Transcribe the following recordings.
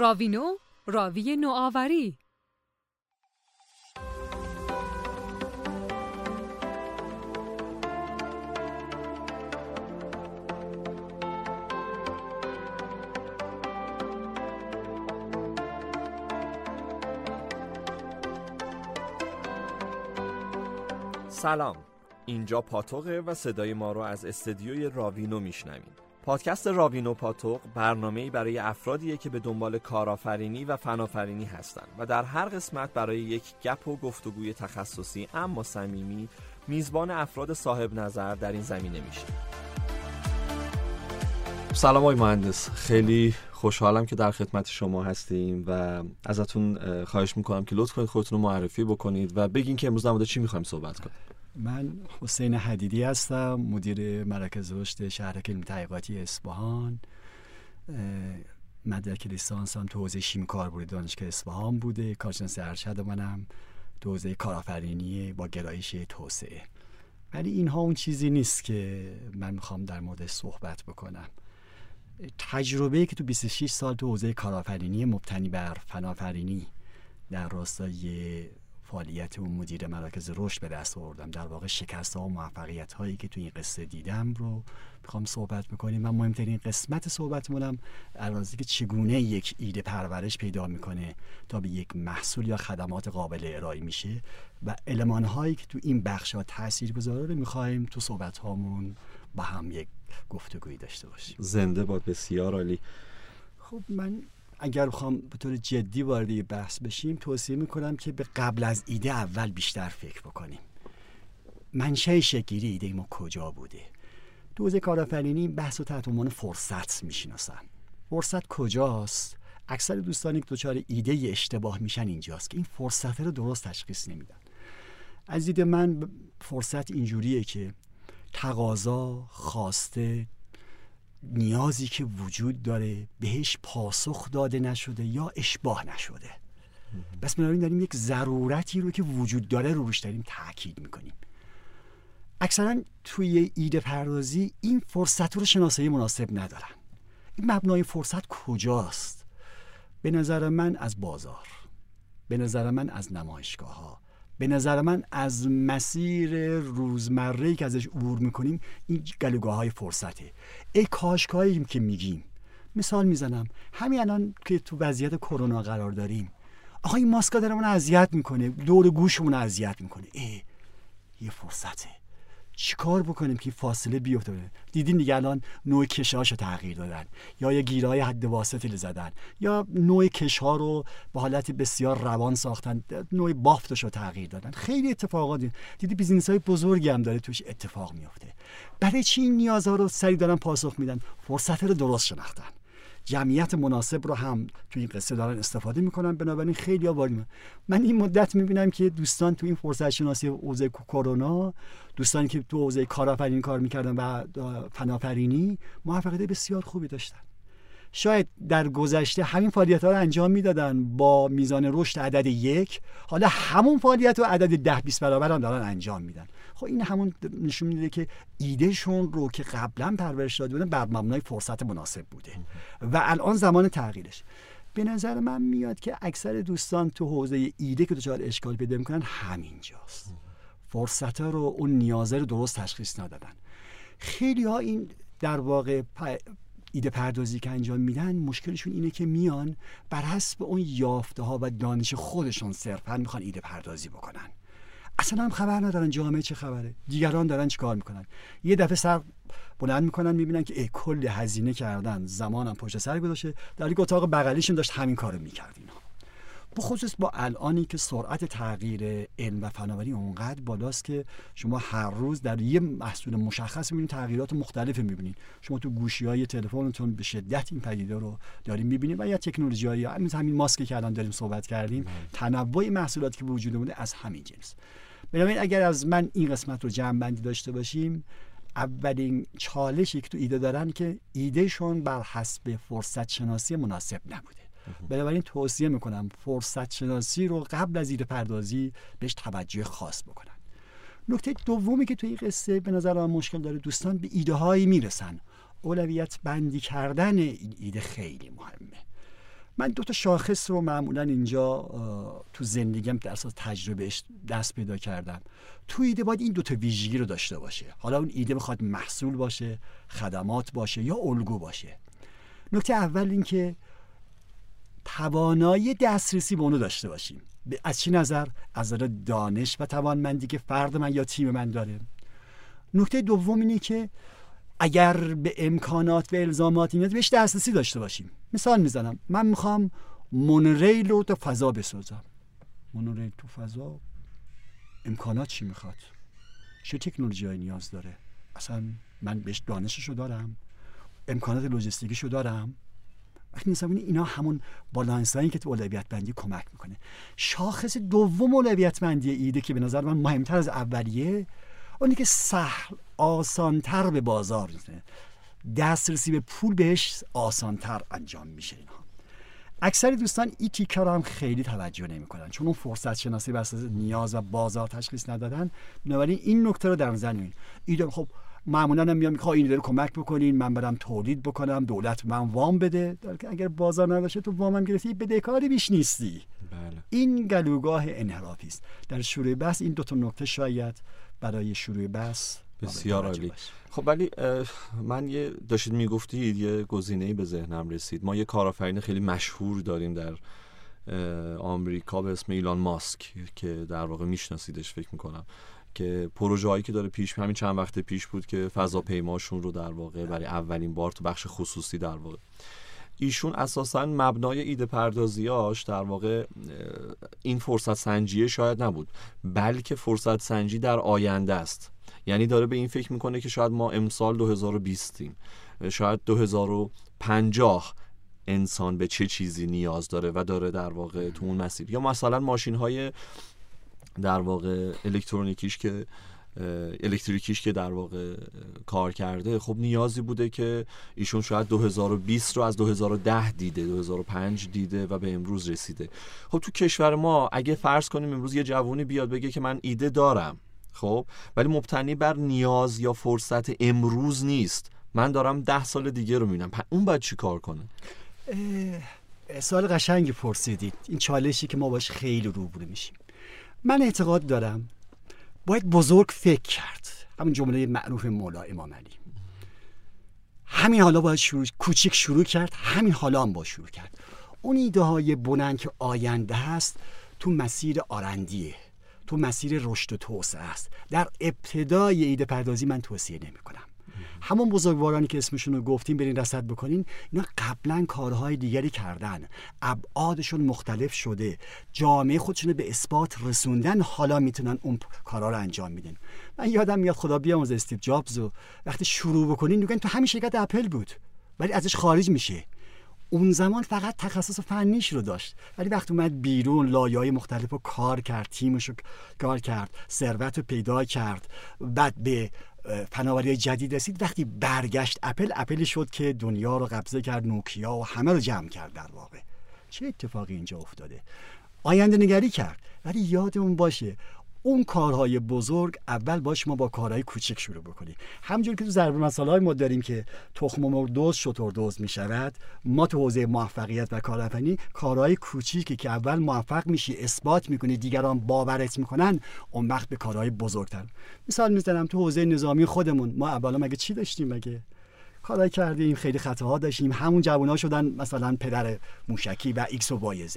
راوینو راوی نوآوری. سلام. اینجا پاتوقه و صدای ما رو از استدیوی راوینو میشنویم پادکست راوینو پاتوق برنامه‌ای برای افرادیه که به دنبال کارآفرینی و فناوری هستند و در هر قسمت برای یک گپ و گفتگوی تخصصی اما صمیمی میزبان افراد صاحب نظر در این زمینه میشه. سلام آقای مهندس. خیلی خوشحالم که در خدمت شما هستیم و ازتون خواهش می‌کنم که لطف کنید خودتون رو معرفی بکنید و بگین که امروز در چی می‌خوایم صحبت کنیم. من حسین حدیدی هستم مدیر مرکز رشد شهر علمی تحقیقاتی اصفهان. مدرک لیسانس هم تو حوزه شیمی کاربردی دانشگاه اصفهان بوده. کارشناس ارشد منم. تو حوزه کارآفرینی با گرایش توسعه. ولی اینها اون چیزی نیست که من می‌خوام در مورد صحبت بکنم. تجربه که تو 26 سال تو حوزه کارآفرینی مبتنی بر فناوری در راستای فعالیت و مدیر مراکز رشد به دست آوردم. در واقع شکست ها و موفقیت هایی که تو این قصه دیدم رو می‌خوام صحبت می‌کنیم و مهمترین قسمت صحبتمونم ارازی که چگونه یک ایده پرورش پیدا می‌کنه تا به یک محصول یا خدمات قابل ارائه میشه و علمان هایی که تو این بخش ها تاثیر گذاره رو می‌خوایم تو صحبت هامون با هم یک گفتگویی داشته باشیم. زنده باد بسیار عالی. خب من اگر بخوام به طور جدی وارد بحث بشیم توصیه می‌کنم که به قبل از ایده اول بیشتر فکر بکنیم. منشه شکلی ایده ما کجا بوده؟ دوز کارآفرینی بحث و تحت عنوان فرصت می‌شناسن فرصت کجاست؟ اکثر دوستانی که دچار ایده اشتباه میشن اینجاست که این فرصت رو درست تشخیص نمیدن. از دید من فرصت اینجوریه که تقاضا خواسته نیازی که وجود داره بهش پاسخ داده نشده یا اشباه نشده. بس بنابراین داریم یک ضرورتی رو که وجود داره رو روش داریم تاکید می‌کنیم. اکثرا توی ایده پردازی این فرصت رو شناسایی مناسب ندارن. این مبنای فرصت کجاست؟ به نظر من از بازار به نظر من از نمایشگاه ها به نظر من از مسیر روزمره که ازش عبور می‌کنیم این گلوگاه های فرصته. ای کاشکایی که میگیم. مثال می‌زنم. همین الان که تو وضعیت کرونا قرار داریم. آقا این ماسکا داره اذیت می‌کنه. دور گوشمون اذیت می‌کنه. ای یه فرصته. چیکار بکنیم که فاصله بیفته؟ دیدین دیگه الان نوع کشهاشو تغییر دادن. یا یه گیرای حد واسطی زدن. یا نوع کشها رو به حالت بسیار روان ساختن. نوع بافتش رو تغییر دادن. خیلی اتفاقات. دیدی بیزینس های بزرگی هم داره توش اتفاق میفته برای چی این نیازها رو سری دارن پاسخ میدن؟ فرصت رو درست شناختن. جمعیت مناسب رو هم تو این قصه دارن استفاده می‌کنن. بنابراین خیلی وارد من این مدت می‌بینم که دوستان تو این فرصت شناسی حوزه کرونا دوستانی که تو حوزه کارآفرینی کار می‌کردن و فناپرینی موفقیت بسیار خوبی داشتن. شاید در گذشته همین فعالیت ها رو انجام می‌دادن با میزان رشد عدد یک. حالا همون فعالیت رو عدد ده 20 برابر هم دارن انجام میدن. خب این همون نشون میده که ایدهشون رو که قبلا پرورش داده بودن بر مبنای فرصت مناسب بوده. و الان زمان تغییرش. به نظر من میاد که اکثر دوستان تو حوزه ایده که دچار اشکال پیدا می‌کنن همینجاست. فرصت رو اون نیازه رو درست تشخیص ندادن. خیلی ها این در واقع ایده پردازی که انجام میدن مشکلشون اینه که میان بر حسب اون یافته ها و دانش خودشون صرفا می‌خوان ایده پردازی بکنن. اصلا هم خبر ندارن جامعه چه خبره. دیگران دارن چیکار می‌کنن؟ یه دفعه سر بلند می‌کنن می‌بینن که کل هزینه کردن. زمانم پشت سر گذاشته. در یک اتاق بغلیشون داشت همین کارو می‌کرد اینا. بخصوص با الانی که سرعت تغییر علم و فناوری اونقدر بالاست که شما هر روز در یه محصول مشخص می‌بینید تغییرات مختلف می‌بینید. شما تو گوشی های تلفنتون به شدت این پدیده رو داریم می‌بینید و یا تکنولوژی های همین ماسکی که الان داریم صحبت کردیم تنوع محصولاتی که وجود بوده از همین جنس. بنابراین اگر از من این قسمت رو جمع بندی داشته باشیم اولین چالشی که تو ایده دارن که ایدهشون بر حسب فرصت شناسی مناسب نبوده. بنابراین توصیه می‌کنم فرصت شناسی رو قبل از ایده پردازی بهش توجه خاص بکنن. نکته دومی که تو این قصه به نظر من مشکل داره دوستان به ایده هایی می‌رسن. اولویت بندی کردن این ایده خیلی مهمه. من دو تا شاخص رو معمولا اینجا تو زندگیم در اساس تجربهش دست پیدا کردم. تو ایده باید این دو تا ویژگی رو داشته باشه. حالا اون ایده بخواد محصول باشه خدمات باشه یا الگو باشه. نکته اول این که توانایی دسترسی به اونو داشته باشیم. از چی نظر؟ از نظر دانش و توانمندی که فرد من یا تیم من داره. نکته دوم اینه که اگر به امکانات و الزامات این بهش دسترسی داشته باشیم. مثال می‌زنم. من می‌خوام مونوریل رو تو فضا بسازم. مونوریل تو فضا امکانات چی می‌خواد؟ چه تکنولوژی های نیاز داره؟ اصلا من بهش دانششو دارم. امکانات لوجستیکیشو دارم. وقتی میسم اینا همون بالانس که تو اولویت بندی کمک می‌کنه. شاخص دوم اولویت بندی ایده که به نظر من مهمتر از اولیه اونی که سهل آسانتر به بازار می‌زنه دسترسی به پول بهش آسانتر انجام میشه اینها. اکثر دوستان این تیکه رو هم خیلی توجه نمی‌کنن. چون اون فرصت شناسی بس نیاز و بازار تشخیص ندادن. بنابراین این نکته رو در نظر ایده خب معمولا هم میام می‌خوام این رو کمک بکنین من برم تولید بکنم دولت من وام بده. اگر بازار نداشته تو وامم گرفتی بدهکاری بیش نیستی. بله. این گلوگاه انحرافی است. در شروع بحث این دو تا نکته شاید برای شروع بحث بسیار عالی. خب ولی من یه داشتید می‌گفتید یه گزینه به ذهنم رسید. ما یه کارآفرین خیلی مشهور داریم در آمریکا به اسم ایلان ماسک که در واقع میشناسیدش فکر می‌کنم. که پروژه هایی که داره پیش همین چند وقت پیش بود که فضاپیماشون رو در واقع برای اولین بار تو بخش خصوصی در واقع. ایشون اساسا مبنای ایده پردازیاش در واقع این فرصت سنجیه شاید نبود بلکه فرصت سنجی در آینده است. یعنی داره به این فکر می‌کنه که شاید ما امسال 2020 شاید 2050 انسان به چه چیزی نیاز داره و داره در واقع تو اون مسیر. یا مثلا ماشین های در واقع الکترونیکیش که الکتریکیش که در واقع کار کرده خب نیازی بوده که ایشون شاید 2020 رو از 2010 دیده 2005 دیده و به امروز رسیده. خب تو کشور ما اگه فرض کنیم امروز یه جوونی بیاد بگه که من ایده دارم خب ولی مبتنی بر نیاز یا فرصت امروز نیست. من دارم ده سال دیگه رو می‌بینم. اون باید چی کار کنه؟ سوال قشنگی پرسیدید. این چالشی که ما باش خیلی روبرو میشیم. من اعتقاد دارم باید بزرگ فکر کرد. همون جمله معروف مولا امام علی. همین حالا باید شروع کوچیک شروع کرد همین حالا هم با شروع کرد. اون ایده های بلند که آینده هست تو مسیر آرندیه تو مسیر رشد و توسعه است. در ابتدای ایده پردازی من توصیه نمی کنم همون بزرگوارانی که اسمشون رو گفتیم برین رصد بکنین اینا قبلا کارهای دیگری کردن. ابعادشون مختلف شده. جامعه خودشون به اثبات رسوندن حالا می‌تونن اون کارها رو انجام میدن. من یادم میاد خدا بیامرزه استیو جابز و وقتی شروع بکنین میگن تو همین شرکت اپل بود ولی ازش خارج میشه. اون زمان فقط تخصص فنیش رو داشت. ولی وقتی اومد بیرون لایه‌های مختلف رو کار کرد تیمش رو کار کرد ثروت رو پیدا کرد. بعد به فناوری جدید رسید. وقتی برگشت اپل اپلی شد که دنیا رو قبضه کرد نوکیا و همه رو جمع کرد در واقع. چه اتفاقی اینجا افتاده؟ آینده نگری کرد. ولی یادمون باشه اون کارهای بزرگ اول باش ما با کارهای کوچک شروع بکنیم. همونجور که تو ضرب المثل های ما داریم که تخم مرغ دزد شتر دزد می شود ما تو حوزه موفقیت و کارآفرینی کارهای کوچیکی که اول موفق میشی اثبات می‌کنی دیگران باورت می‌کنن اون وقت به کارهای بزرگتر. مثال می‌زنم تو حوزه نظامی خودمون ما اولا مگه چی داشتیم مگه؟ کارای کردیم خیلی خطاها داشتیم همون جوونا شدن مثلا پدر موشکی و X و Y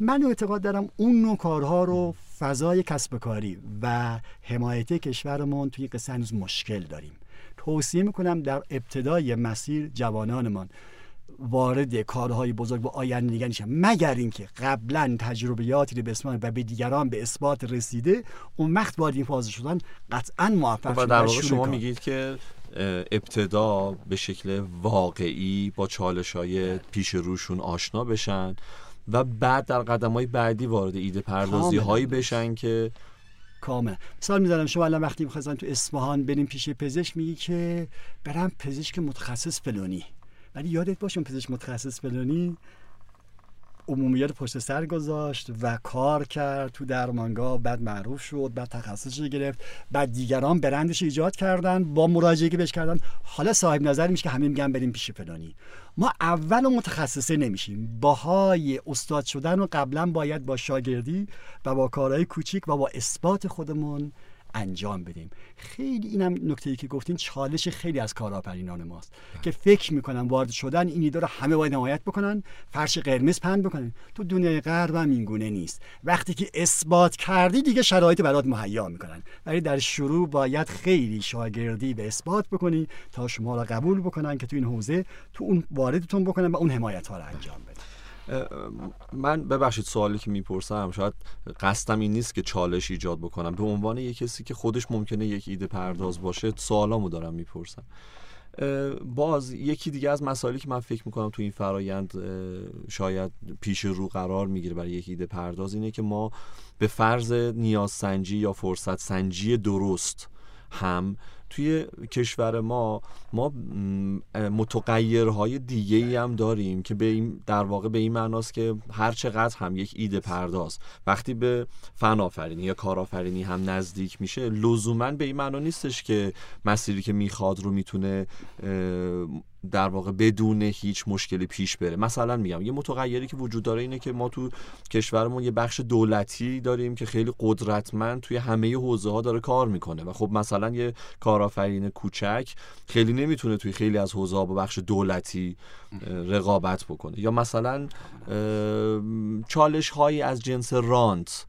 من اعتقاد دارم اون نوع کارها رو فضای کسب کاری و حمایت کشورمون توی قصه هنوز مشکل داریم. توصیه می‌کنم در ابتدای مسیر جوانانمان وارد کارهای بزرگ و آینده نشن مگر اینکه قبلا تجربیاتی رو بسمان و به دیگران به اثبات رسیده اون وقت باید این فاز شدن قطعا موفق و در واقع شما میگید که ابتدا به شکل واقعی با چالش های پیش روشون آشنا بشن. و بعد در قدم های بعدی وارد ایده پردازی هایی بشن که کامل. مثال می‌زنم شما الان وقتی می‌خواستن تو اصفهان بریم پیش پزشک میگی که برم پزشک متخصص فلانی. ولی یادت باشه پزشک متخصص فلانی عمومیت پشت سر گذاشت و کار کرد تو درمانگاه. بعد معروف شد بعد تخصصش گرفت. بعد دیگران برندش ایجاد کردن. با مراجعه که بهش کردن حالا صاحب نظر میشه که همه میگن بریم پیش فلانی. ما اول متخصصه نمیشیم. باهای استاد شدن و قبلا باید با شاگردی و با کارهای کوچیک و با اثبات خودمون انجام بدیم. خیلی اینم نکته ای که گفتین چالش خیلی از کارآفرینان ماست که فکر می‌کنن وارد شدن این ایده رو همه باید حمایت بکنن فرش قرمز پهن بکنن. تو دنیای غرب هم اینگونه نیست. وقتی که اثبات کردی دیگه شرایط برات مهیا می‌کنن. ولی در شروع باید خیلی شاگردی به اثبات بکنی تا شما را قبول بکنن که تو این حوزه تو اون واردتون بکنن و اون حمایت ها رو انجام بدن. من ببخشید سوالی که می‌پرسم شاید قصدم این نیست که چالش ایجاد بکنم. به عنوان یک کسی که خودش ممکنه یک ایده پرداز باشه سوالامو دارم می‌پرسم. باز یکی دیگه از مسائلی که من فکر می‌کنم تو این فرایند شاید پیش رو قرار می‌گیره برای یک ایده پرداز اینه که ما به فرض نیاز سنجی یا فرصت سنجی درست هم توی کشور ما ما متغیرهای دیگه ای هم داریم که به این در واقع به این معناست که هر چقدر هم یک ایده پرداز. وقتی به فنافرینی یا کارآفرینی هم نزدیک میشه لزوما به این معنا نیستش که مسیری که می‌خواد رو می‌تونه در واقع بدون هیچ مشکلی پیش بره. مثلا میگم یه متغیری که وجود داره اینه که ما تو کشورمون یه بخش دولتی داریم که خیلی قدرتمند توی همه حوزه ها داره کار می‌کنه. و خب مثلا یه کارآفرین کوچک خیلی نمی‌تونه توی خیلی از حوزه ها با بخش دولتی رقابت بکنه. یا مثلا چالش هایی از جنس رانت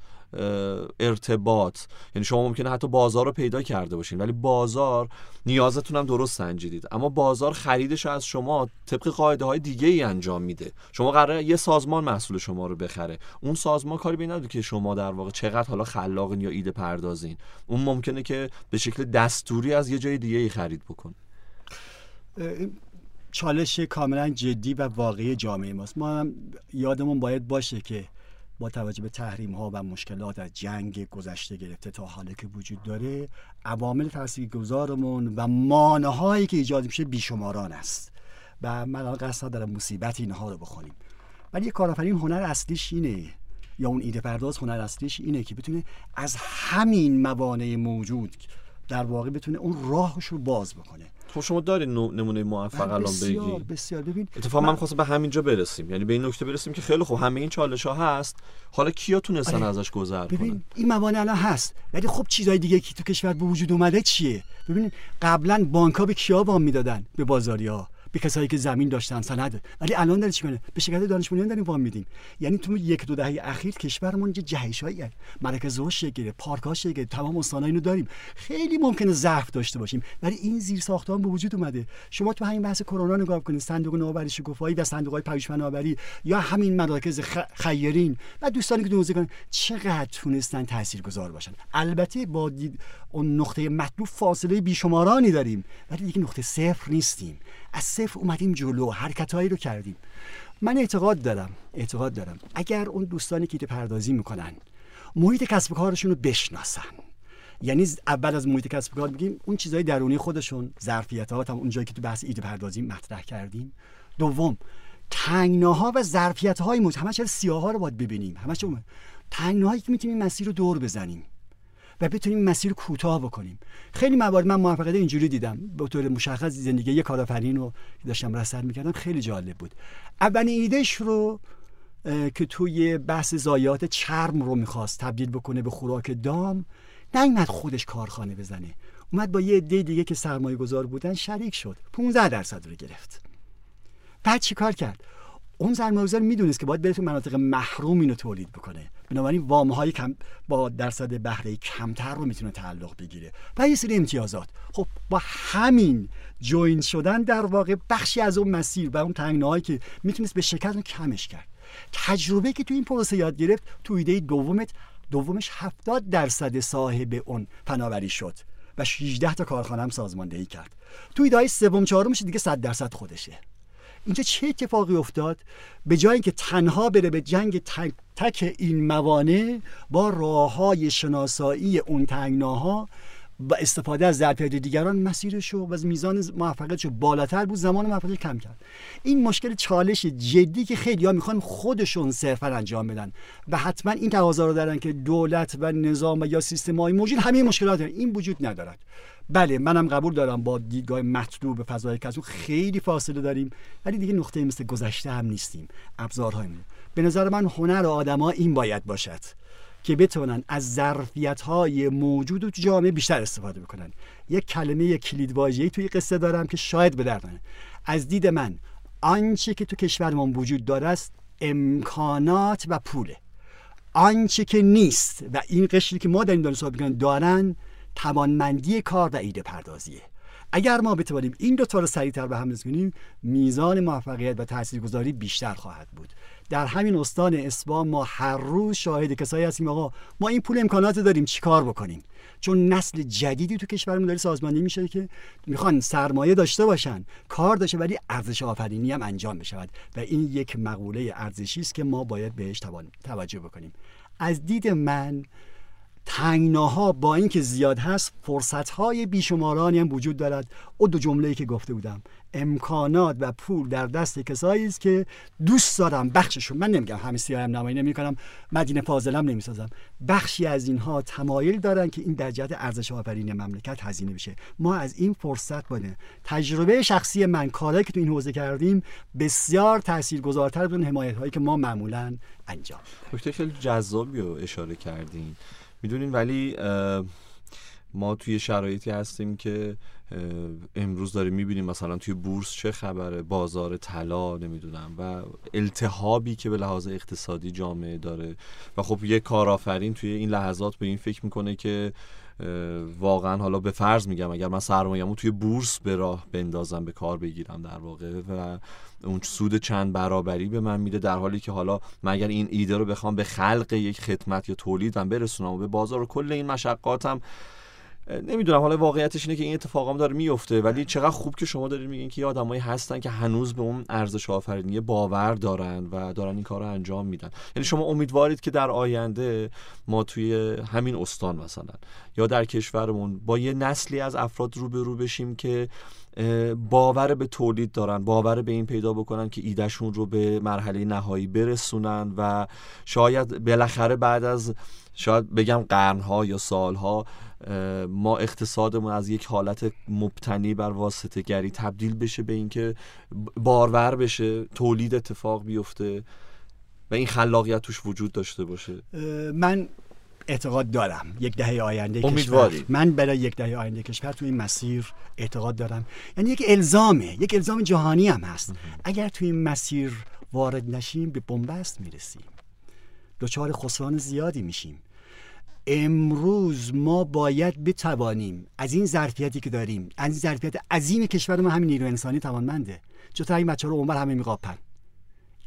ارتباط. یعنی شما ممکنه حتی بازار رو پیدا کرده باشین ولی بازار نیازتون هم درست سنجیدید. اما بازار خریدش از شما طبق قاعده های دیگه ای انجام میده. شما قراره یه سازمان محصول شما رو بخره. اون سازمان کاری به نداره که شما در واقع چقدر حالا خلاقین یا ایده پردازین. اون ممکنه که به شکل دستوری از یه جای دیگه ای خرید بکن. چالش کاملا جدی و واقعی جامعه ماست. ما هم یادمون باید باشه که با توجه به تحریم ها و مشکلات از جنگ گذشته گرفته تا حالا که وجود داره عوامل گذارمون و مانه هایی که ایجاد میشه بیشماران است. و من الان قصد دارم مصیبت اینها رو بخونیم. ولی کارآفرین هنر اصلیش اینه یا اون ایده پرداز هنر اصلیش اینه که بتونه از همین موانع موجود در واقع بتونه اون راهش رو باز بکنه. خب شما دارین نمونه موفق الان بگی. بسیار بسیار. ببین اتفاقا من خواستم به همینجا برسیم. یعنی به این نکته برسیم که خیلی خوب همه این چالش ها هست. حالا کیا تونستن آره. ازش گذر ببین کنن؟ این موانع الان هست. ولی خب چیزای دیگه که تو کشور به وجود اومده چیه؟ ببین قبلا بانک ها به کیا وام می‌دادن؟ به بازاری ها به کسایی که زمین داشتن سند. ولی الان داره چیکاره به شرکت دانش بنیان داریم وام میدیم. یعنی تو یک دو دهه اخیر کشورمون یه جهشایی مرکز رشد شکل پارک‌ها شکل تمام استان‌ها اینو داریم. خیلی ممکنه ضعف داشته باشیم. ولی این زیر ساختمان به وجود اومده. شما تو همین بحث کرونا نگاه کنید. صندوق نوآوری شکوفایی و صندوق‌های پژوهش فناوری یا همین مراکز خیرین. و دوستانی که دوزه کنن چقدر تونستن تاثیرگذار باشن. البته با دید اون نقطه مطلوب فاصله بیشمارانی داریم ولی دیگه نقطه صفر نیستیم. از صفر اومدیم جلو حرکتهایی رو کردیم. من اعتقاد دارم اعتقاد دارم اگر اون دوستانی که پردازی می‌کنن محیط کسب کارشون رو بشناسن. یعنی اول از محیط کسب کار بگیم اون چیزهای درونی خودشون ظرفیت ها هم اونجایی که تو بحث ایده پردازی مطرح کردیم. دوم تنگناها و ظرفیت های همه همش سیاه ها رو باید ببینیم. همش تنگناهایی که می‌تونیم مسیر رو دور بزنیم. و بتونیم مسیر کوتاه بکنیم. خیلی موارد من موفقیت اینجوری دیدم. به طور مشخص زندگی یه کارآفرین رو داشتم رصد می‌کردم خیلی جالب بود. اولین ایدهش رو که توی بحث زایات چرم رو می‌خواست تبدیل بکنه به خوراک دام نیومد خودش کارخانه بزنه. اومد با یه عده دیگه که سرمایه گذار بودن شریک شد. 15 درصد رو گرفت. بعد چی کار کرد؟ اون سرمایه‌گذار می‌دونست که باید بره تو مناطق محروم اینو تولید بکنه. بنابراین وام های کم با درصد بهره کمتر رو می‌تونه تعلق بگیره. و یه سری امتیازات. خب با همین جوین شدن در واقع بخشی از اون مسیر و اون تنگناهایی که می‌تونست به شکل کمش کرد. تجربه که تو این پروسه یاد گرفت تو ایده دومت دومش 70 درصد صاحب اون فناوری شد و 16 تا کارخانه هم سازماندهی کرد. تو ایده های سوم چهارمش دیگه 100 درصد خودشه. اینجا چه اتفاقی افتاد؟ به جای اینکه تنها بره به جنگ تک, تک این موانع با راه های شناسایی اون تنگناها با استفاده از ظرفیت دیگران مسیرش و از میزان موفقیتش بالاتر بود زمان موفقیت کم کرد. این مشکل چالش جدی که خیلی ها می‌خوان خودشون صرفا انجام بدن و حتما این تقاضا رو دارن که دولت و نظام و یا سیستم های موجود همه مشکلات دارن. این وجود ندارد. بله منم قبول دارم با دیدگاه مطلوب فضای کسو خیلی فاصله داریم ولی دیگه نقطه مثل گذشته هم نیستیم. ابزارهایمون. به نظر من هنر آدما این باید باشد که بتونن از ظرفیت های موجود تو جامعه بیشتر استفاده بکنن. یک کلمه کلید واژه‌ای توی قصه دارم که شاید به درد از دید من آنچه که تو کشورمان وجود داره است امکانات و پوله. آنچه که نیست و این قشری که ما داریم داریم صحبت دارن توانمندی کار و ایده پردازیه اگر ما بتوانیم این دو تا رو سریعتر به هم کنیم میزان موفقیت و تاثیرگذاری بیشتر خواهد بود. در همین استان اسبان ما هر روز شاهد کسایی هستیم آقا ما این پول امکانات داریم چیکار بکنیم؟ چون نسل جدیدی تو کشورمون داره سازمانی میشه که می‌خوان سرمایه داشته باشن کار داشته ولی ارزش آفرینی هم انجام بشود. و این یک مقوله ارزشی است که ما باید بهش توجه بکنیم. از دید من تنگناها با اینکه زیاد هست فرصت های بیشمارانی هم وجود دارد. او دو جمله که گفته بودم. امکانات و پول در دست کسایی است که دوست دارم بخششون. من نمیگم همه سیاه هم نمایی نمی‌کنم مدینه فاضلم نمی‌سازم. بخشی از اینها تمایل دارن که این در جهت ارزش آفرین مملکت هزینه بشه. ما از این فرصت بده تجربه شخصی من کارهایی که تو این حوزه کردیم بسیار تاثیرگذارتر بودن حمایت هایی که ما معمولا انجام نکته خیلی جذابی رو اشاره کردین. می‌دونین ولی ما توی شرایطی هستیم که امروز داریم می‌بینیم مثلا توی بورس چه خبره بازار طلا نمی‌دونم و التهابی که به لحاظ اقتصادی جامعه داره. و خب یه کارآفرین توی این لحظات به این فکر می‌کنه که واقعا حالا به فرض میگم اگر من سرمایه‌مو توی بورس به راه بندازم به کار بگیرم در واقع و اون سود چند برابری به من میده در حالی که حالا من اگر این ایده رو بخوام به خلق یک خدمت یا تولیدم برسونم و به بازار و کل این مشقاتم نمی‌دونم. حالا واقعیتش اینه که این اتفاقام داره میفته ولی چقدر خوب که شما دارید میگین که آدمایی هستن که هنوز به اون ارزش آفرینی باور دارن و دارن این کار رو انجام میدن. یعنی شما امیدوارید که در آینده ما توی همین استان مثلا یا در کشورمون با یه نسلی از افراد روبرو بشیم که باور به تولید دارن باور به این پیدا بکنن که ایدهشون رو به مرحله نهایی برسونن و شاید بالاخره بعد از شاید بگم قرنها یا سالها ما اقتصادمون از یک حالت مبتنی بر واسطه گری تبدیل بشه به اینکه بارور بشه تولید اتفاق بیفته و این خلاقیت توش وجود داشته باشه. من اعتقاد دارم. یک دهه آینده کشور. من برای یک دهه آینده کشور تو این مسیر اعتقاد دارم. یعنی یک الزامه. یک الزام جهانی هم هست. اگر تو این مسیر وارد نشیم به بنبست می‌رسیم. دچار خسران زیادی میشیم. امروز ما باید بتوانیم از این ظرفیتی که داریم از این ظرفیت عظیم کشور ما همین نیرو انسانی توانمنده. چطور این بچه رو عمر همه میقاپن.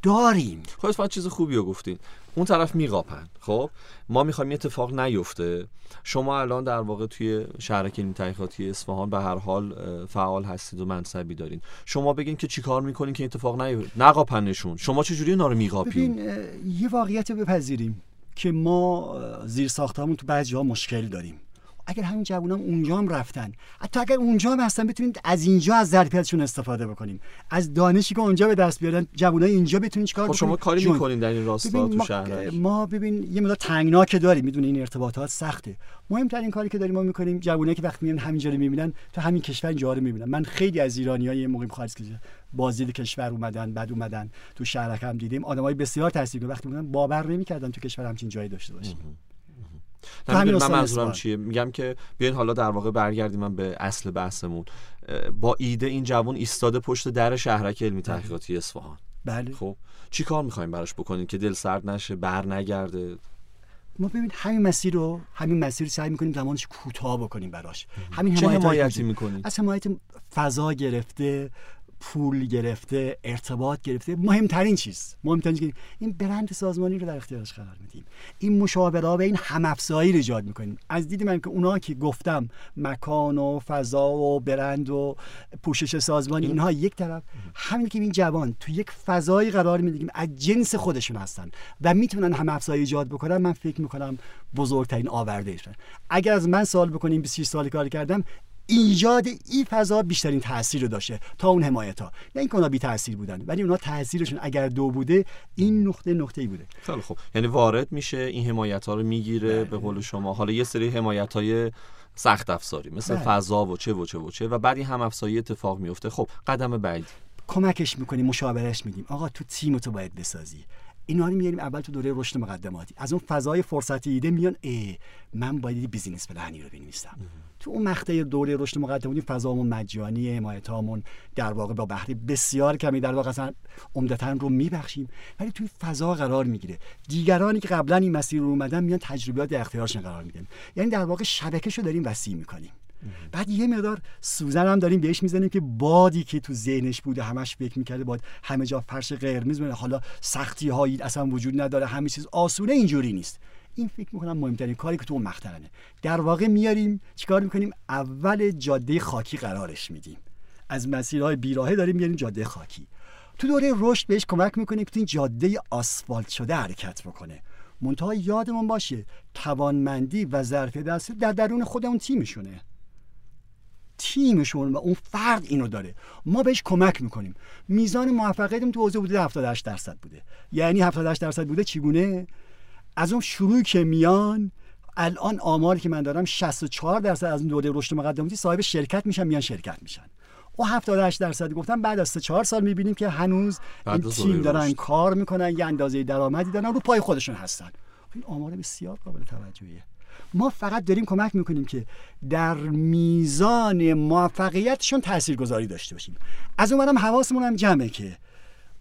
داریم. خودت چیز خوبی رو گفتین. اون طرف میقاپن. خب ما می‌خوایم اتفاق نیفته. شما الان در واقع توی شهر کلینی تحقیقاتی اصفهان به هر حال فعال هستید و منصبی دارین. شما بگین که چیکار می‌کنین که اتفاق نیفته نقاپنشون. شما چجوری اینا رو میقاپین؟ یه واقعیت بپذیریم که ما زیر ساختمون تو بعضی جاها مشکل داریم. اگر همین جوانان اونجا هم رفتن. حتی اگر اونجا هم هستن بتونیم از اینجا از ظرفیتشون استفاده بکنیم. از دانشی که اونجا به دست بیارن جوانای اینجا بتونین چیکار بکنیم خب شما کاری می‌کنین در این راستا تو شهر ما ببین یه مقدار تنگناک داریم. می‌دونی این ارتباطات سخته. مهمترین کاری که داریم ما می‌کنیم جوانایی که وقتی میان همینجا رو می‌بینن تو همین کشور اینجا رو می‌بینن. من خیلی از ایرانیای مقیم خارج بازدید کشور اومدن بعد اومدن. تو شهرک هم دیدیم. آدمای بسیار تاثیرگذار وقتی بودن باور نمی‌کردن تو کشور همچین جایی داشته باشیم من منظورم چیه؟ میگم که بیاین حالا در واقع برگردیم من به اصل بحثمون. با ایده این جوان ایستاده پشت در شهرک علمی بله. تحقیقاتی اصفهان. بله. خب چی کار می‌خوایم براش بکنیم که دل سرد نشه بر نگرده؟ ما ببین همین مسیر رو همین مسیر سعی می‌کنیم زمانش کوتاه بکنیم براش. همین چه حمایتی می‌کنیم؟ از حمایت فضا گرفته پول گرفته ارتباط گرفته. مهمترین چیز مهمترین چیز این برند سازمانی رو در اختیارش قرار میدیم. این مشاوره به این هم افزایی رو ایجاد می‌کنیم. از دید من که اونا که گفتم مکان و فضا و برند و پوشش سازمانی اینها یک طرف. همین که این جوان تو یک فضایی قرار میدیم از جنس خودشون هستن و می‌تونن هم افزایی ایجاد بکنن من فکر می‌کنم بزرگترین آورده ایشون. اگر از من سوال بکنیم 26 سال کار کردم ایجاد این فضا بیشترین تاثیر رو داشته تا اون حمایت ها نه اینکه اونا بی تاثیر بودن ولی اونا تاثیرشون اگر دو بوده این نقطه نقطه ای بوده. خیلی خوب. یعنی وارد میشه این حمایت ها رو می‌گیره بله. به قول شما. حالا یه سری حمایت های سخت افزاری مثل بله. فضا و چه و چه و چه و بعد این هم افزایی اتفاق میفته خب قدم بعدی. کمکش می‌کنیم مشاورش میدیم آقا تو تیم تو باید بسازی. اینا رو میاریم اول تو دوره رشد مقدماتی. از اون فضای فرصتی ایده میان ای من باید بیزینس پلنی رو بنویسم. تو اون مقطع دوره رشد مقدماتی فضامون مجانی حمایتامون در واقع با بهره بسیار کمی در واقع اصلا عمدتا رو میبخشیم. ولی توی فضا قرار می‌گیره. دیگرانی که قبلا این مسیر رو اومدن میان تجربیات در اختیارشون قرار میدن. یعنی در واقع شبکهشو داریم وسیع می‌کنیم. بعد یه مقدار سوزن هم داریم بهش می‌زنیم که بادی که تو ذهنش بوده همش فکر می‌کرده باد همه جا فرش قرمز بونه حالا سختی هایی اصلا وجود نداره همه چیز آسونه اینجوری نیست. این فکر می‌کنم مهمترین کاری که تو مقطعه در واقع میاریم چیکار می‌کنیم؟ اول جاده خاکی قرارش میدیم. از مسیرهای بیراهه داریم میاریم جاده خاکی. تو دوره رشد بهش کمک می‌کنیم که این جاده آسفالت شده حرکت بکنه. منتها یادمون باشه توانمندی و ظرفیت دست در درون خود اون تیمشونه. تیمشون و اون فرد اینو داره. ما بهش کمک می‌کنیم. میزان موفقیتم تو حوزه بوده 78 درصد بوده. یعنی 78 درصد بوده چگونه؟ از اون شروع که میان الان آماری که من دارم 64 درصد از اون دوره رشد مقدماتی صاحب شرکت میشن میان شرکت میشن. و 78 درصد گفتم بعد از 4 سال می‌بینیم که هنوز این تیم دارن کار می‌کنن یه اندازه درآمدی دارن رو پای خودشون هستن. این آمار بسیار قابل توجهیه. ما فقط داریم کمک می‌کنیم که در میزان موفقیتشون تاثیرگذاری داشته باشیم. از اون برم حواسمون هم جمعه که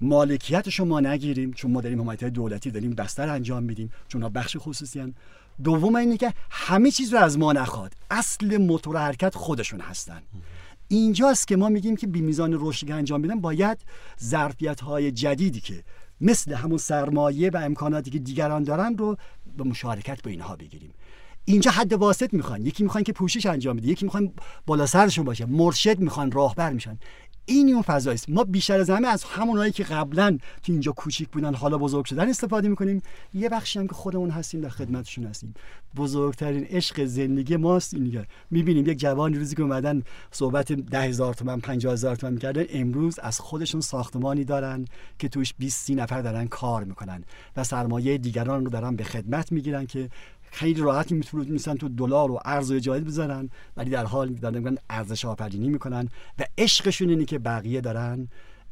مالکیتش ما نگیریم چون ما داریم حمایت دولتی داریم بستر انجام میدیم چون ها بخش خصوصی هن. دوم اینه که همه چیز رو از ما نخواد. اصل موتور حرکت خودشون هستن. اینجاست که ما میگیم که بی میزان رشد انجام میدن باید ظرفیت های جدیدی که مثل همون سرمایه و امکاناتی که دیگران دارن رو به مشارکت با اینها بگیریم. اینجا حد واسط می‌خوان. یکی می‌خوان که پوشش انجام بده یکی می‌خوان بالا سرشون باشه. مرشد می‌خوان راهبر میشن. این اون فضایی است. ما بیشتر از همه از همونایی که قبلا تو اینجا کوچیک بودن حالا بزرگ شدن استفاده می‌کنیم. یه بخشی هم که خودمون هستیم در خدمتشون هستیم. بزرگترین عشق زندگی ماست این دیگه. می‌بینیم یک جوانی روزی که اومدن صحبت ده هزار تومن پنجاه هزار تومن می‌کردن امروز از خودشون ساختمانی دارن که توش 20 سی نفر دارن کار می‌کنن و سرمایه دیگران رو دارن به خدمت می‌گیرن که خیلی راحت می‌تونن تو دلار و ارز و جدید بزنن ولی در حال دارن ارزش آفرینی می‌کنن و عشقشون اینه که بقیه دارن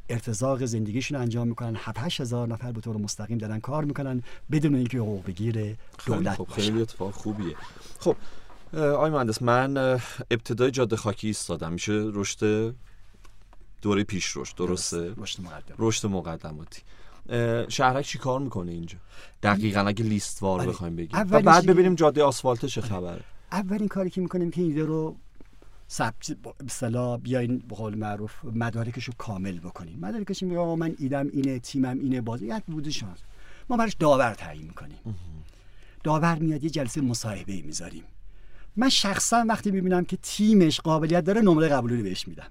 ارتزاق زندگیشون انجام می‌کنن. 7 هزار نفر به طور مستقیم دارن کار می‌کنن بدون اینکه حقوق بگیر دولت خب خیلی اتفاق خوبیه. خب آقای مهندس من ابتدای جاده خاکی ایستادم. میشه رشد دوره پیش رشد درسته؟ رشد مقدم رشد مقدماتی. شهرک چی کار می‌کنه اینجا؟ دقیقا اگه لیست وار بخوایم بگیم. و بعد ببینیم جاده آسفالت چه خبره اولین کاری که می‌کنیم که ایده رو ثبت اصطلاح بیاین به قول معروف مدارکش رو کامل بکنیم مدارکش میگه آقا من ایدم اینه تیمم اینه بازی یاد بوده شانس. ما براش داور تعیین می‌کنیم. داور میاد یه جلسه مصاحبه می‌ذاریم. من شخصا وقتی می‌بینم که تیمش قابلیت داره نمره قبولی بهش میدم.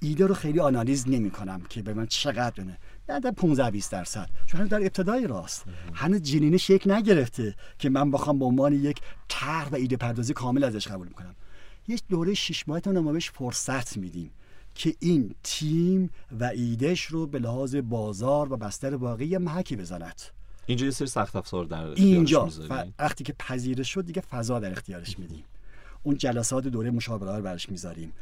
ایده رو خیلی آنالیز نمی کنم که به من چقدر نه در 15 20 درصد. چون در ابتدای راست. هنوز جنینه شکل نگرفته که من بخوام به عنوان یک طرح و ایده پردازی کامل ازش قبول می‌کنم. یک دوره شش ماه تا ما بهش فرصت میدیم که این تیم و ایدهش رو به لحاظ بازار و بستر باقی محکی بزند. اینجا یه سری سخت افزار در اینجا. وقتی که پذیرش شد دیگه فضا در اختیارش میدیم. اون جلسات دوره مشاوره رو برش می‌ذاریم.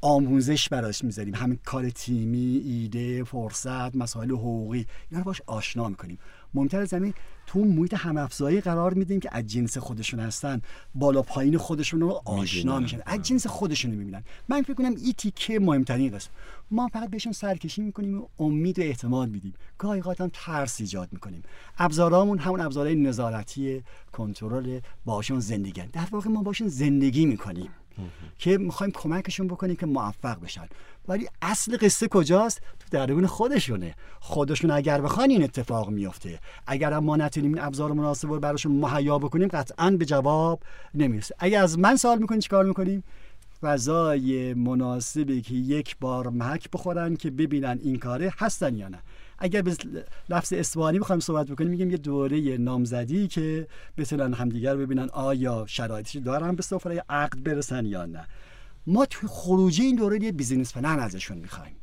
آموزش براش می‌ذاریم. همین کار تیمی ایده فرصت مسائل حقوقی اینا رو باش آشنا می‌کنیم. مهمتر از زمین تو محیط همافزایی قرار میدیم که از جنس خودشون هستن. بالا پایین خودشون رو آشنا میشن. از جنس خودشون می‌بینن. من فکر کنم این تیکه مهمترین قسم. ما فقط بهشون سرکشی می‌کنیم و امید و اعتماد میدیم. گاهی هم ترس ایجاد می‌کنیم. ابزارامون همون ابزارهای نظارتی کنترل باشون زندگی در واقع ما باشون زندگی می‌کنیم. که می‌خوایم کمکشون بکنیم که موفق بشن. ولی اصل قصه کجاست؟ تو درون خودشونه. خودشون اگر بخوان این اتفاق میفته اگر هم ما نتونیم این ابزار مناسب رو براشون مهیا بکنیم قطعا به جواب نمی‌رسه. اگر از من سوال می‌کنین چیکار می‌کنیم؟ فضای مناسبی که یک بار محک بخورن که ببینن این کاره هستن یا نه. اگر به لفظ اسوانی بخوایم صحبت بکنیم میگیم یه دوره نامزدی که بتونن همدیگر ببینن آیا شرایطش دارن به سفره عقد برسن یا نه. ما توی خروجی این دوره یه business plan ازشون می‌خوایم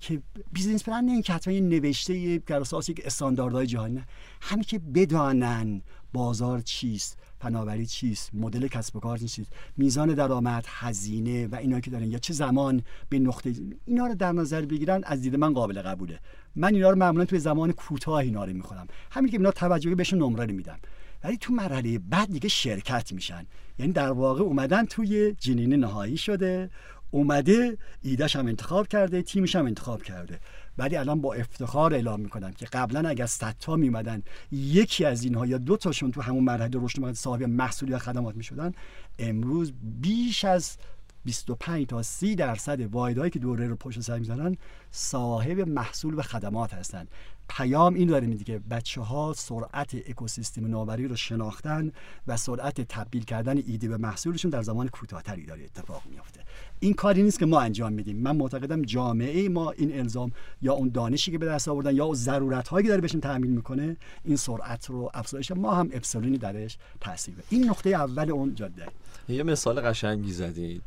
که business plan نه که حتما نوشته در اساس یک استانداردهای جهانی نه. همین که بدانن بازار چیست فناوری چیست؟ مدل کسب و کار چیست؟ میزان درآمد هزینه و اینا که دارن. یا چه زمان به نقطه اینا رو در نظر بگیرن از دید من قابل قبوله. من اینا رو معمولا توی زمان کوتاه اینا رو می‌خونم همین که اینا توجه بهشون نمره میدم. ولی تو مرحله بعد دیگه شرکت میشن. یعنی در واقع اومدن توی جنین نهایی شده اومده ایدهش هم انتخاب کرده تیمش هم انتخاب کرده. ولی الان با افتخار اعلام می‌کنم که قبلا اگر 100 تا میمدن یکی از اینها یا دو تاشون تو همون مرحله رشد صاحب محصول یا خدمات می‌شدن امروز بیش از 25 تا 30 درصد واحدهایی که دوره رو پشت سر می‌زنن صاحب محصول و خدمات هستند پیام این داره میده که بچه ها سرعت اکوسیستم نوآوری رو شناختن و سرعت تبدیل کردن ایده به محصولشون در زمان کوتاهتری داره اتفاق میافته. این کاری نیست که ما انجام میدیم. من معتقدم جامعه ما این الزام یا اون دانشی که به دست آوردن یا اون ضرورت هایی که داره بهشون تامین می‌کنه این سرعت رو افزایش ما هم اپسیلونی درش تاثیر این نقطه اول اون جاده. یه مثال قشنگی زدید.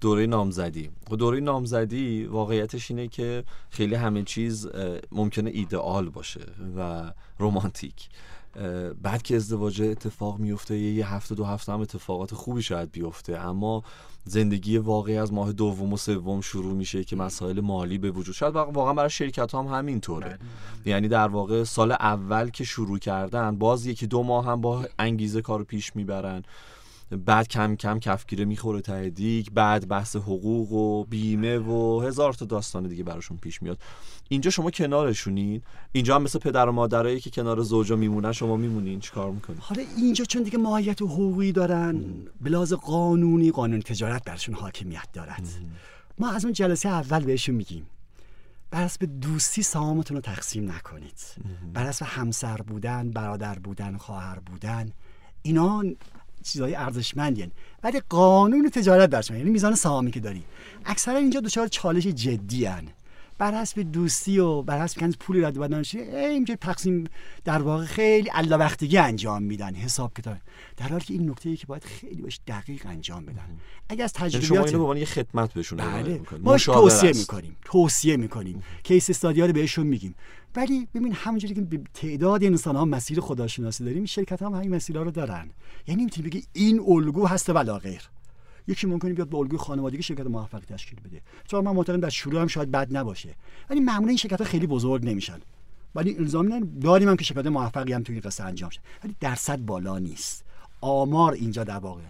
دوره نامزدی. خب دوره نامزدی واقعیتش اینه که خیلی همه چیز ممکنه ایدئال باشه و رومانتیک بعد که ازدواج اتفاق میفته یه هفته دو هفته هم اتفاقات خوبی شاید بیفته. اما زندگی واقعی از ماه دوم و سوم شروع میشه که مسائل مالی به وجود شاید واقعا برای شرکت هم همینطوره. بله. یعنی در واقع سال اول که شروع کردن باز یکی دو ماه هم با انگیزه کارو پیش می‌برن. بعد کم کم کفگیره می‌خوره ته دیگ بعد بحث حقوق و بیمه و هزار تا داستان دیگه براشون پیش میاد. اینجا شما کنارشونین؟ اینجا هم مثل پدر و مادرایی که کنار زوجا میمونن شما میمونین چیکار می‌کنین؟ حالا اینجا چون دیگه ماهیت حقوقی دارن بلاز قانونی قانون تجارت برشون حاکمیت دارد. ما از اون جلسه اول بهشون میگیم بر اساس دوستی سهامتون رو تقسیم نکنید. بر اساس همسر بودن برادر بودن خواهر بودن اینا چیزای ارزشمندی ولی قانون تجارت درش یعنی میزان سهامی که داری. اکثرا اینجا دچار چالش جدی هن. بر حسب دوستی و بر حسب کنز پولی رد بدن اینجا تقسیم در واقع خیلی الا وقتگی انجام میدن حساب کتاب. در حالی که این نکته ای که باید خیلی باش دقیق انجام بدن. اگه از یعنی تجربیات شما اینو به یه خدمت بهشون بله. ما توصیه می‌کنیم. توصیه می‌کنیم. کیس استادی رو بهشون میگیم. ولی ببین همونجوری که به تعداد انسان ها مسیر خداشناسی داریم شرکت هم همین مسیرها رو دارن. یعنی می‌تونی بگی این الگو هست ولا غیر. یکی ممکنه بیاد به الگوی خانوادگی شرکت موفق تشکیل بده. چون من معتقدم در شروع هم شاید بد نباشه. ولی معمولا این شرکت ها خیلی بزرگ نمیشن. ولی الزام داریم هم که شرکت موفقی هم توی قصه انجام شه. ولی درصد بالا نیست. آمار اینجا در واقع.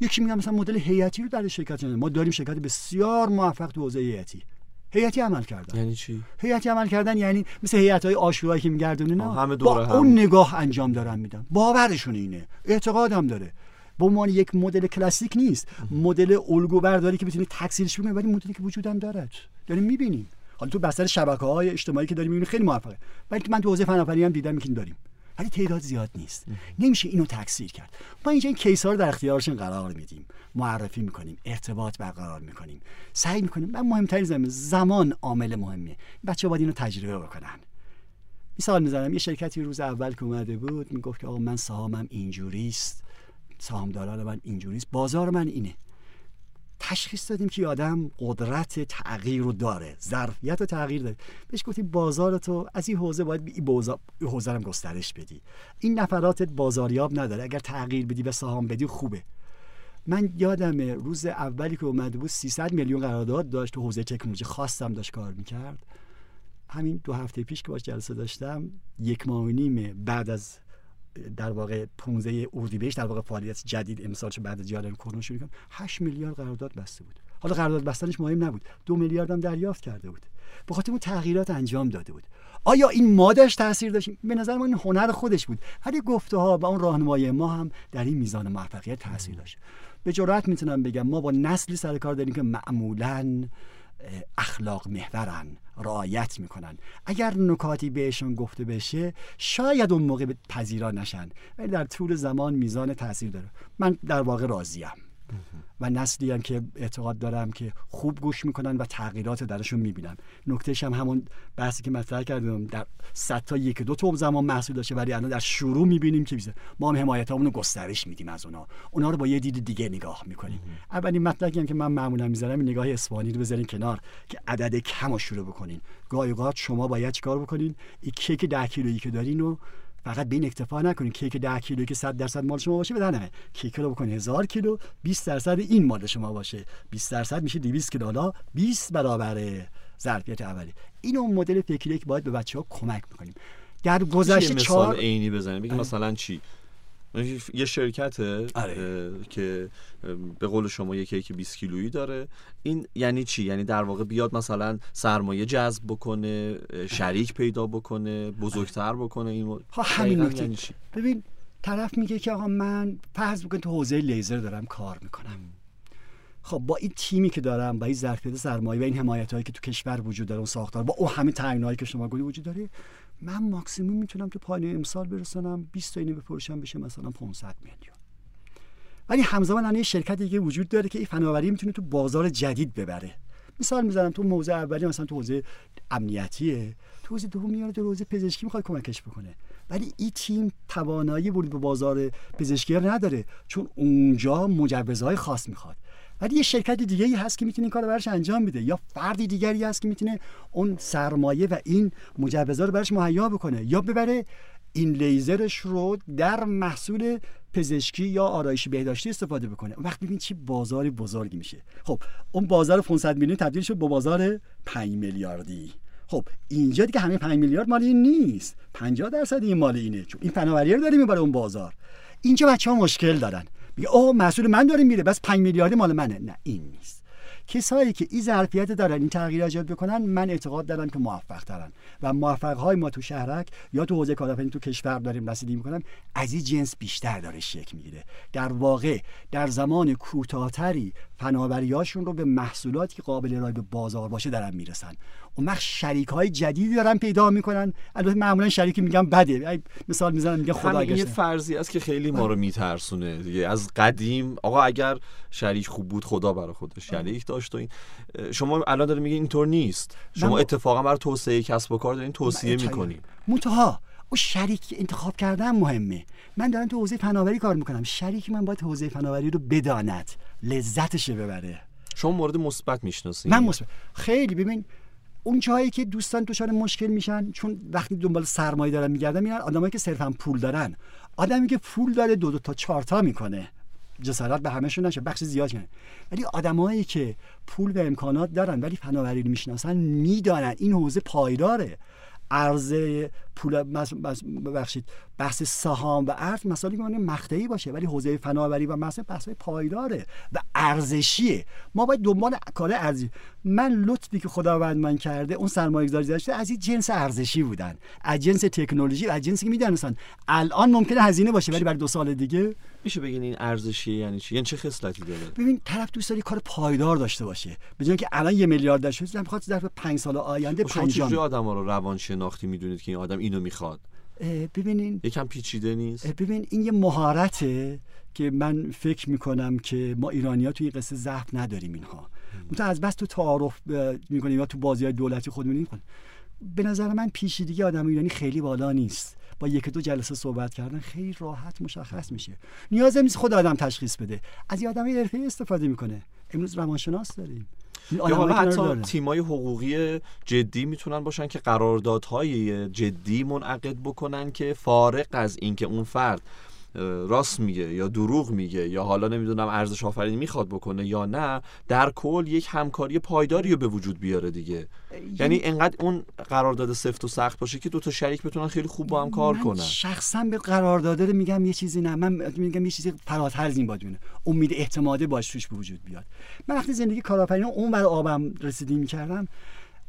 یکی میگم مثلا مدل هیئتی رو در شرکت ما داریم شرکت بسیار موفق تو حوزه هیئتی. هیئتی عمل کردن. یعنی چی؟ هیئتی عمل کردن یعنی مثل هیئت های آشورایی که میگردونه نه؟ همه با هم. اون نگاه انجام دارن میدن. باورشون اینه. اعتقادم داره. به عنوان یک مدل کلاسیک نیست. مدل الگو برداری که بتونی تکثیرش بکنی ولی مدلی که وجودم دارد. داریم می‌بینیم. حالا تو بستر شبکه های اجتماعی که داریم می‌بینیم خیلی موفقه. ولی من تو حوزه فناوری هم دیدم که داریم. ولی تعداد زیاد نیست. نمیشه اینو تکثیر کرد. ما اینجا این کیس ها رو در اختیارشون قرار میدیم. معرفی می‌کنیم ارتباط برقرار می‌کنیم. سعی می‌کنیم. و مهمترین زمان زمان عامل مهمیه. بچه باید اینو تجربه بکنن. مثال می‌زنم. یه شرکتی روز اول که اومده بود می‌گفت که آقا من سهامم اینجوریست. سهامداران من اینجوریست بازار من اینه. تشخیص دادیم که آدم قدرت تغییر رو داره ظرفیت و تغییر داره. بهش گفتیم بازار تو از این حوزه باید این حوزه هم گسترش بدی. این نفراتت بازاریاب نداره. اگر تغییر بدی و سهام بدی خوبه. من یادم روز اولی که اومده بود 300 میلیون قرارداد داشت تو حوزه تکنولوژی. خواستم داشت کار می‌کرد. همین دو هفته پیش که باش جلسه داشتم یک ماه و نیم بعد از در واقع 15 اردیبهشت در واقع فعالیت جدید امسالش بعد از جالب کرونا شروع کنم 8 میلیارد قرارداد بسته بود. حالا قرارداد بستنش مهم نبود. دو میلیارد هم دریافت کرده بود. به خاطر اون تغییرات انجام داده بود. آیا این مادش تاثیر داشت؟ به نظر من این هنر خودش بود. ولی گفته ها و اون راهنمایی ما هم در این میزان موفقیت تاثیر داشت. به جرات می‌تونم بگم ما با نسلی سر کار داریم که معمولا اخلاق محورن رعایت می‌کنن. اگر نکاتی بهشون گفته بشه شاید اون موقع پذیرا نشن. ولی در طول زمان میزان تاثیر داره. من در واقع راضیم. و نسلی هم که اعتقاد دارم که خوب گوش می‌کنن و تغییرات درشون می‌بینم نکتهش هم همون بحثی که مطرح کردم در صد تا یک دو تا زمان محصول داشته ولی الان در شروع می‌بینیم که ما هم حمایت رو گسترش میدیم از اونا. اونا رو با یه دید دیگه نگاه می‌کنیم. اولین مطلبی هم که من معمولا می‌ذارم این نگاه اسپانی رو بذارین کنار که عدد کم رو شروع بکنین. گاهی شما باید چیکار بکنین؟ این کیک 10 کیلویی که دارین رو فقط به این اکتفا نکنید کیک 10 کیلو که 100 درصد مال شما باشه بدن کیک رو بکنید 1000 کیلو 20 درصد این مال شما باشه. 20 درصد میشه 200 کیلو. حالا 20 برابر ظرفیت اولی. این اون مدل فکریه که باید به بچه ها کمک می‌کنیم در گذشته چهار مثال عینی بزنیم. بگیم مثلا چی؟ یه شرکت آره. که به قول شما یه کیک 20 کیلویی داره این یعنی چی یعنی در واقع بیاد مثلا سرمایه جذب بکنه شریک پیدا بکنه بزرگتر بکنه این ها همین یعنی چی؟ ببین طرف میگه که آقا من فرض بکن تو حوزه لیزر دارم کار می‌کنم خب با این تیمی که دارم با این ظرفیت سرمایه و این حمایت هایی که تو کشور وجود داره اون ساختار با اون همین تنگنایی که شما گفتی وجود داره من ماکسیموم می‌تونم تو پایین امسال برسونم 20 تا اینو بفروشم بشه مثلا 500 میلیون. ولی همزمان الان شرکت دیگه وجود داره که این فناوری می‌تونه تو بازار جدید ببره. مثال می‌زنم تو موضع اولی مثلا تو حوزه امنیتیه تو حوزه دوم میاره تو حوزه پزشکی می‌خواد کمکش بکنه. ولی این تیم توانایی ورود به بازار پزشکی نداره چون اونجا مجوزهای خاص می‌خواد. ولی یه شرکت دیگه ای هست که می‌تونه این کار براش انجام میده یا فردی دیگری هست که می‌تونه اون سرمایه و این مجوزا رو براش مهیا بکنه. یا ببره این لیزرش رو در محصول پزشکی یا آرایشی بهداشتی استفاده بکنه. اون وقت ببین چی بازار بزرگی میشه. خب اون بازار 500 میلیون تبدیل شد به بازار 5 میلیاردی. خب اینجا دیگه همه 5 میلیارد مال این نیست. 50 درصد این مال اینه. چون این فناوری رو داره می‌بره اون بازار. اینجا بچه ها مشکل دارن. میگه اوه محصول من داره میره بس 5 میلیاردی مال منه. نه این نیست. کسایی که این ظرفیت دارن این تغییر ایجاد بکنن من اعتقاد دارم که موفق ترن. و موفق های ما تو شهرک یا تو حوزه کارآفرینی تو کشور داریم رسیدگی می‌کنن از این جنس بیشتر داره شکل می‌گیره. در واقع در زمان کوتاهتری فناوریاشون رو به محصولاتی که قابل ارائه به بازار باشه دارن می‌رسن. اون وقت شریک های جدیدی دارن پیدا می‌کنن. البته معمولا شریکی میگن بده. مثال می‌زنن میگه خدا یه فرضی است که خیلی ما رو میترسونه دیگه. از قدیم آقا اگر شریک خوب بود خدا برای خودش شریک داشت و این. شما الان داره میگه اینطور نیست. شما اتفاقا برای توسعه کسب و کار دارین توصیه می‌کنین. منتها اون شریک انتخاب کردن مهمه. من دارم تو حوزه فناوری کار می‌کنم. شریک من باید حوزه فناوری رو بداند لذتش ببره. شما مورد مثبت می‌شناسید من مثبت خیلی ببین اون جایی که دوستان دچار مشکل میشن چون وقتی دنبال سرمایه دارن میگردن میرن آدمایی که صرفا پول دارن. آدمی که پول داره دو دو تا چهار تا می‌کنه. جسارت به همشون نشه بخش زیاد کنه ولی آدمایی که پول و امکانات دارن ولی فناوری رو می‌شناسن می‌دانن. این حوزه پایداره. عرضه پول ببخشید بحث سهام و ارز مسائلی که مقطعی باشه ولی حوزه فناوری و مثلا بحث پایداره و ارزشیه. ما باید دنبال کار ارزی من لطفی که خداوند من کرده اون سرمایه گذاری داشته از این جنس ارزشی بودن. از جنس تکنولوژی از جنسی که می‌دونستن الان ممکنه هزینه باشه ولی برای دو سال دیگه؟ میشه بگین این ارزشی یعنی چی؟ یعنی چه خصلتی داره؟ ببین طرف دوست داره کار پایدار داشته باشه. به که الان یه میلیارد داشته می‌خواد ظرف 5 سال آینده 5 خب شما آدم ها رو روان شناختی می‌دونید که این آدم اینو می‌خواد. ببینین. یکم پیچیده نیست؟ ببین این یه مهارته که من فکر می‌کنم که ما ایرانی ها توی قصه ضعف نداریم اینها. مثلا از بس تو تعارف می‌کنیم یا تو بازی های دولتی خودمون می‌کنیم به نظر من پیچیدگی آدم ایرانی خیلی بالا نیست. با یک دو جلسه صحبت کردن خیلی راحت مشخص میشه. نیاز نیست خود آدم تشخیص بده. از یه آدمی حرفه‌ای استفاده می‌کنه. امروز روانشناس داریم. یا حالا حتی تیمای حقوقی جدی می‌تونن باشن که قراردادهای جدی منعقد بکنن که فارق از اینکه اون فرد راست میگه یا دروغ میگه یا حالا نمی‌دونم ارزش آفرینی می‌خواد بکنه یا نه در کل یک همکاری پایداری رو به وجود بیاره دیگه. یعنی انقدر اون قرارداد سفت و سخت باشه که دو تا شریک بتونن خیلی خوب با هم کار کنن. شخصا به قرارداد میگم یه چیزی نه. من میگم یه چیزی فراتر از این باید امید اعتماده باش توش به وجود بیاد. من وقتی زندگی کارآفرینی اون بر آبم رسیدی می‌کردم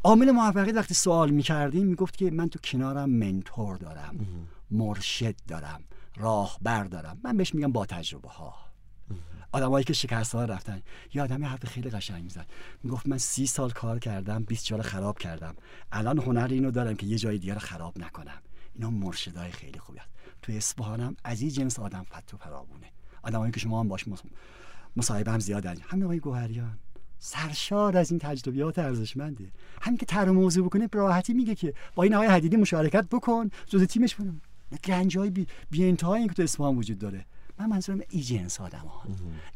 عامل موفقیت وقتی سوال می‌کردیم می‌گفت که من تو کنارم منتور دارم مرشد دارم. راهبر دارم من بهش میگم با تجربه ها. آدمایی که شکست ها رفتن. یه آدمی حرف خیلی قشنگ می‌زد. می‌گفت من سی سال کار کردم 20 سال خراب کردم. الان هنر اینو دارم که یه جای دیگه رو خراب نکنم. اینا مرشدای خیلی خوبی هست تو اصفهانم از این جنس آدم فتو فرابونه آدمایی که شما هم باش مصاحبه هم زیاد همین آقای گوهریان. سرشار از این تجربیات ارزشمنده. همین که تر موضوع بکنه راحتی میگه که با این آقای حدیدی مشارکت بکن جزء تیمش بکنم گنجای بی, بی انتهای که تو اصفهان وجود داره. من منظورم ای جنس آدم ها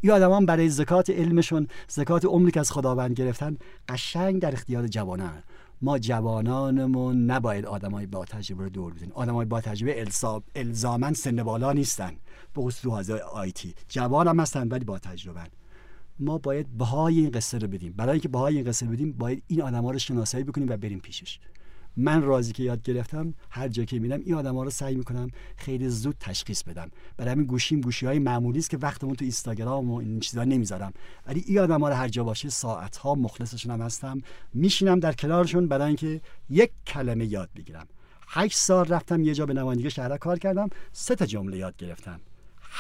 این آدم برای زکات علمشون زکات عمری که از خداوند گرفتن قشنگ در اختیار جوانان ما جوانانمون نباید آدمای با تجربه رو دور بدیم. آدمای با تجربه الزامن سن بالا نیستن. به خصوص آیتی جوان هم هستن ولی با تجربه ما باید بهای این قصه رو بدیم. برای اینکه بهای این قصه بدیم باید این آدما رو شناسایی بکنیم و بریم پیشش. من راضی که یاد گرفتم هر جا که میرم این آدما رو سعی می‌کنم خیلی زود تشخیص بدم. برای همین گوشیم گوشی های معمولی است که وقتمون تو اینستاگرام و این چیزا نمی‌ذارم. ولی این آدما رو هر جا باشه ساعت ها مخلصشون هم هستم. میشینم در کنارشون برای اینکه یک کلمه یاد بگیرم. هشت سال رفتم یه جا به نمایندگی شهر کار کردم سه تا جمله یاد گرفتم.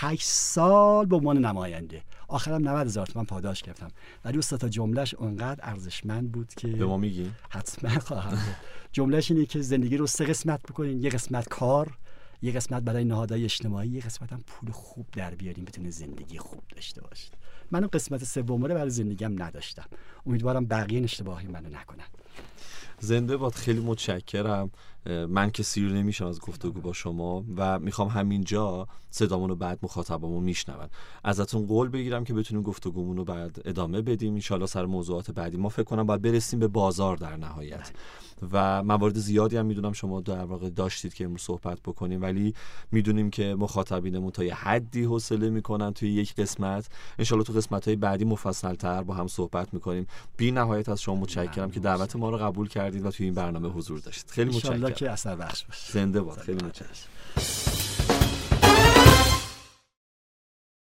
هشت سال به عنوان نماینده. آخرم 90 هزار تومن پاداش گرفتم. ولی اون تا جملهش اونقدر ارزشمند بود که به ما میگی؟ حتما خواهم جملهش اینه که زندگی رو سه قسمت بکنین. یه قسمت کار یه قسمت برای نهادهای اجتماعی یه قسمت هم پول خوب در بیاریم بتونه زندگی خوب داشته باشید من اون قسمت سوم رو برای زندگیم نداشتم. امیدوارم بقیه اشتباهی منو نکنن. زنده باد. خیلی متشکرم. من که سیر نمیشم از گفتگو با شما و می‌خوام همینجا صدامون رو بعد مخاطبامون میشنون. ازتون قول بگیرم که بتونیم گفتگومون رو بعد ادامه بدیم. انشالله سر موضوعات بعدی. ما فکر کنم باید برسیم به بازار در نهایت. و موارد زیادی هم می‌دونم شما در واقع داشتید که امروز صحبت بکنیم. ولی می‌دونیم که مخاطبینمون تا یه حدی حوصله می‌کنن توی یک قسمت. انشالله تو قسمت های بعدی مفصل تر با هم صحبت می‌کنیم. بی نهایت از شما متشکرم که دعوت ما رو قبول کردید و توی این برنامه حضور داشتید. خیلی متشکرم. که اثر بخش باشه. زنده باد. خیلی متشکرم.